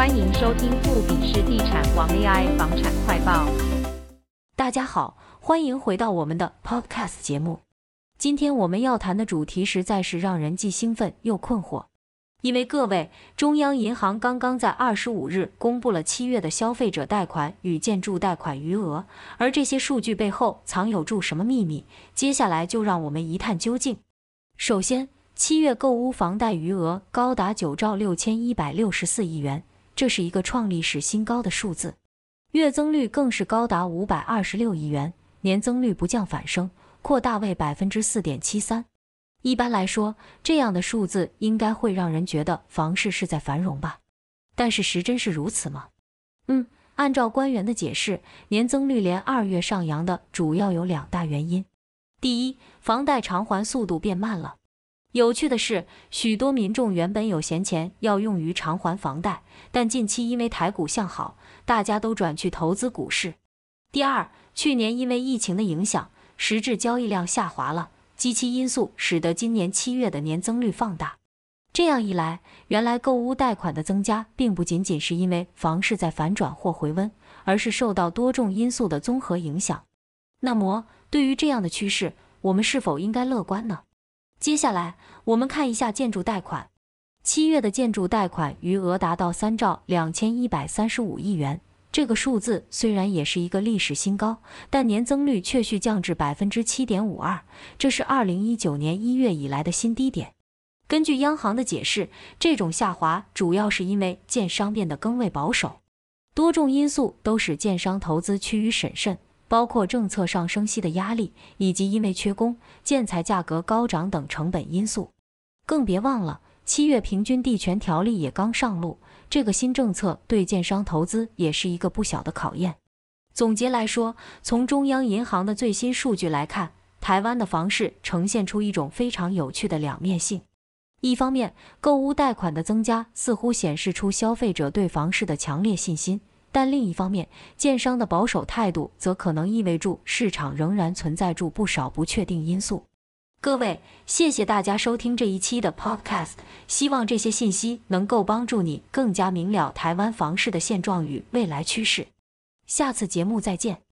欢迎收听富比士地产王 AI 房产快报。大家好，欢迎回到我们的 Podcast 节目。今天我们要谈的主题实在是让人既兴奋又困惑，因为各位，中央银行刚刚在二十五日公布了七月的消费者贷款与建筑贷款余额，而这些数据背后藏有住什么秘密？接下来就让我们一探究竟。首先，七月购屋房贷余额高达九兆六千一百六十四亿元，这是一个创历史新高的数字，月增率更是高达五百二十六亿元，年增率不降反升，扩大为百分之四点七三。一般来说，这样的数字应该会让人觉得房市是在繁荣吧？但是实真是如此吗？嗯，按照官员的解释，年增率连二月上扬的主要有两大原因。第一，房贷偿还速度变慢了。有趣的是，许多民众原本有闲钱要用于偿还房贷，但近期因为台股向好，大家都转去投资股市。第二，去年因为疫情的影响，实质交易量下滑了，基期因素使得今年七月的年增率放大。这样一来，原来购屋贷款的增加并不仅仅是因为房市在反转或回温，而是受到多种因素的综合影响。那么，对于这样的趋势，我们是否应该乐观呢？接下来，我们看一下建筑贷款。七月的建筑贷款余额达到三兆两千一百三十五亿元，这个数字虽然也是一个历史新高，但年增率却续降至百分之七点五二，这是二零一九年一月以来的新低点。根据央行的解释，这种下滑主要是因为建商变得更为保守，多种因素都使建商投资趋于审慎。包括政策上升息的压力，以及因为缺工、建材价格高涨等成本因素。更别忘了，七月平均地权条例也刚上路，这个新政策对建商投资也是一个不小的考验。总结来说，从中央银行的最新数据来看，台湾的房市呈现出一种非常有趣的两面性。一方面，购屋贷款的增加似乎显示出消费者对房市的强烈信心。但另一方面，建商的保守态度则可能意味着市场仍然存在着不少不确定因素。各位，谢谢大家收听这一期的 Podcast，希望这些信息能够帮助你更加明了台湾房市的现状与未来趋势。下次节目再见。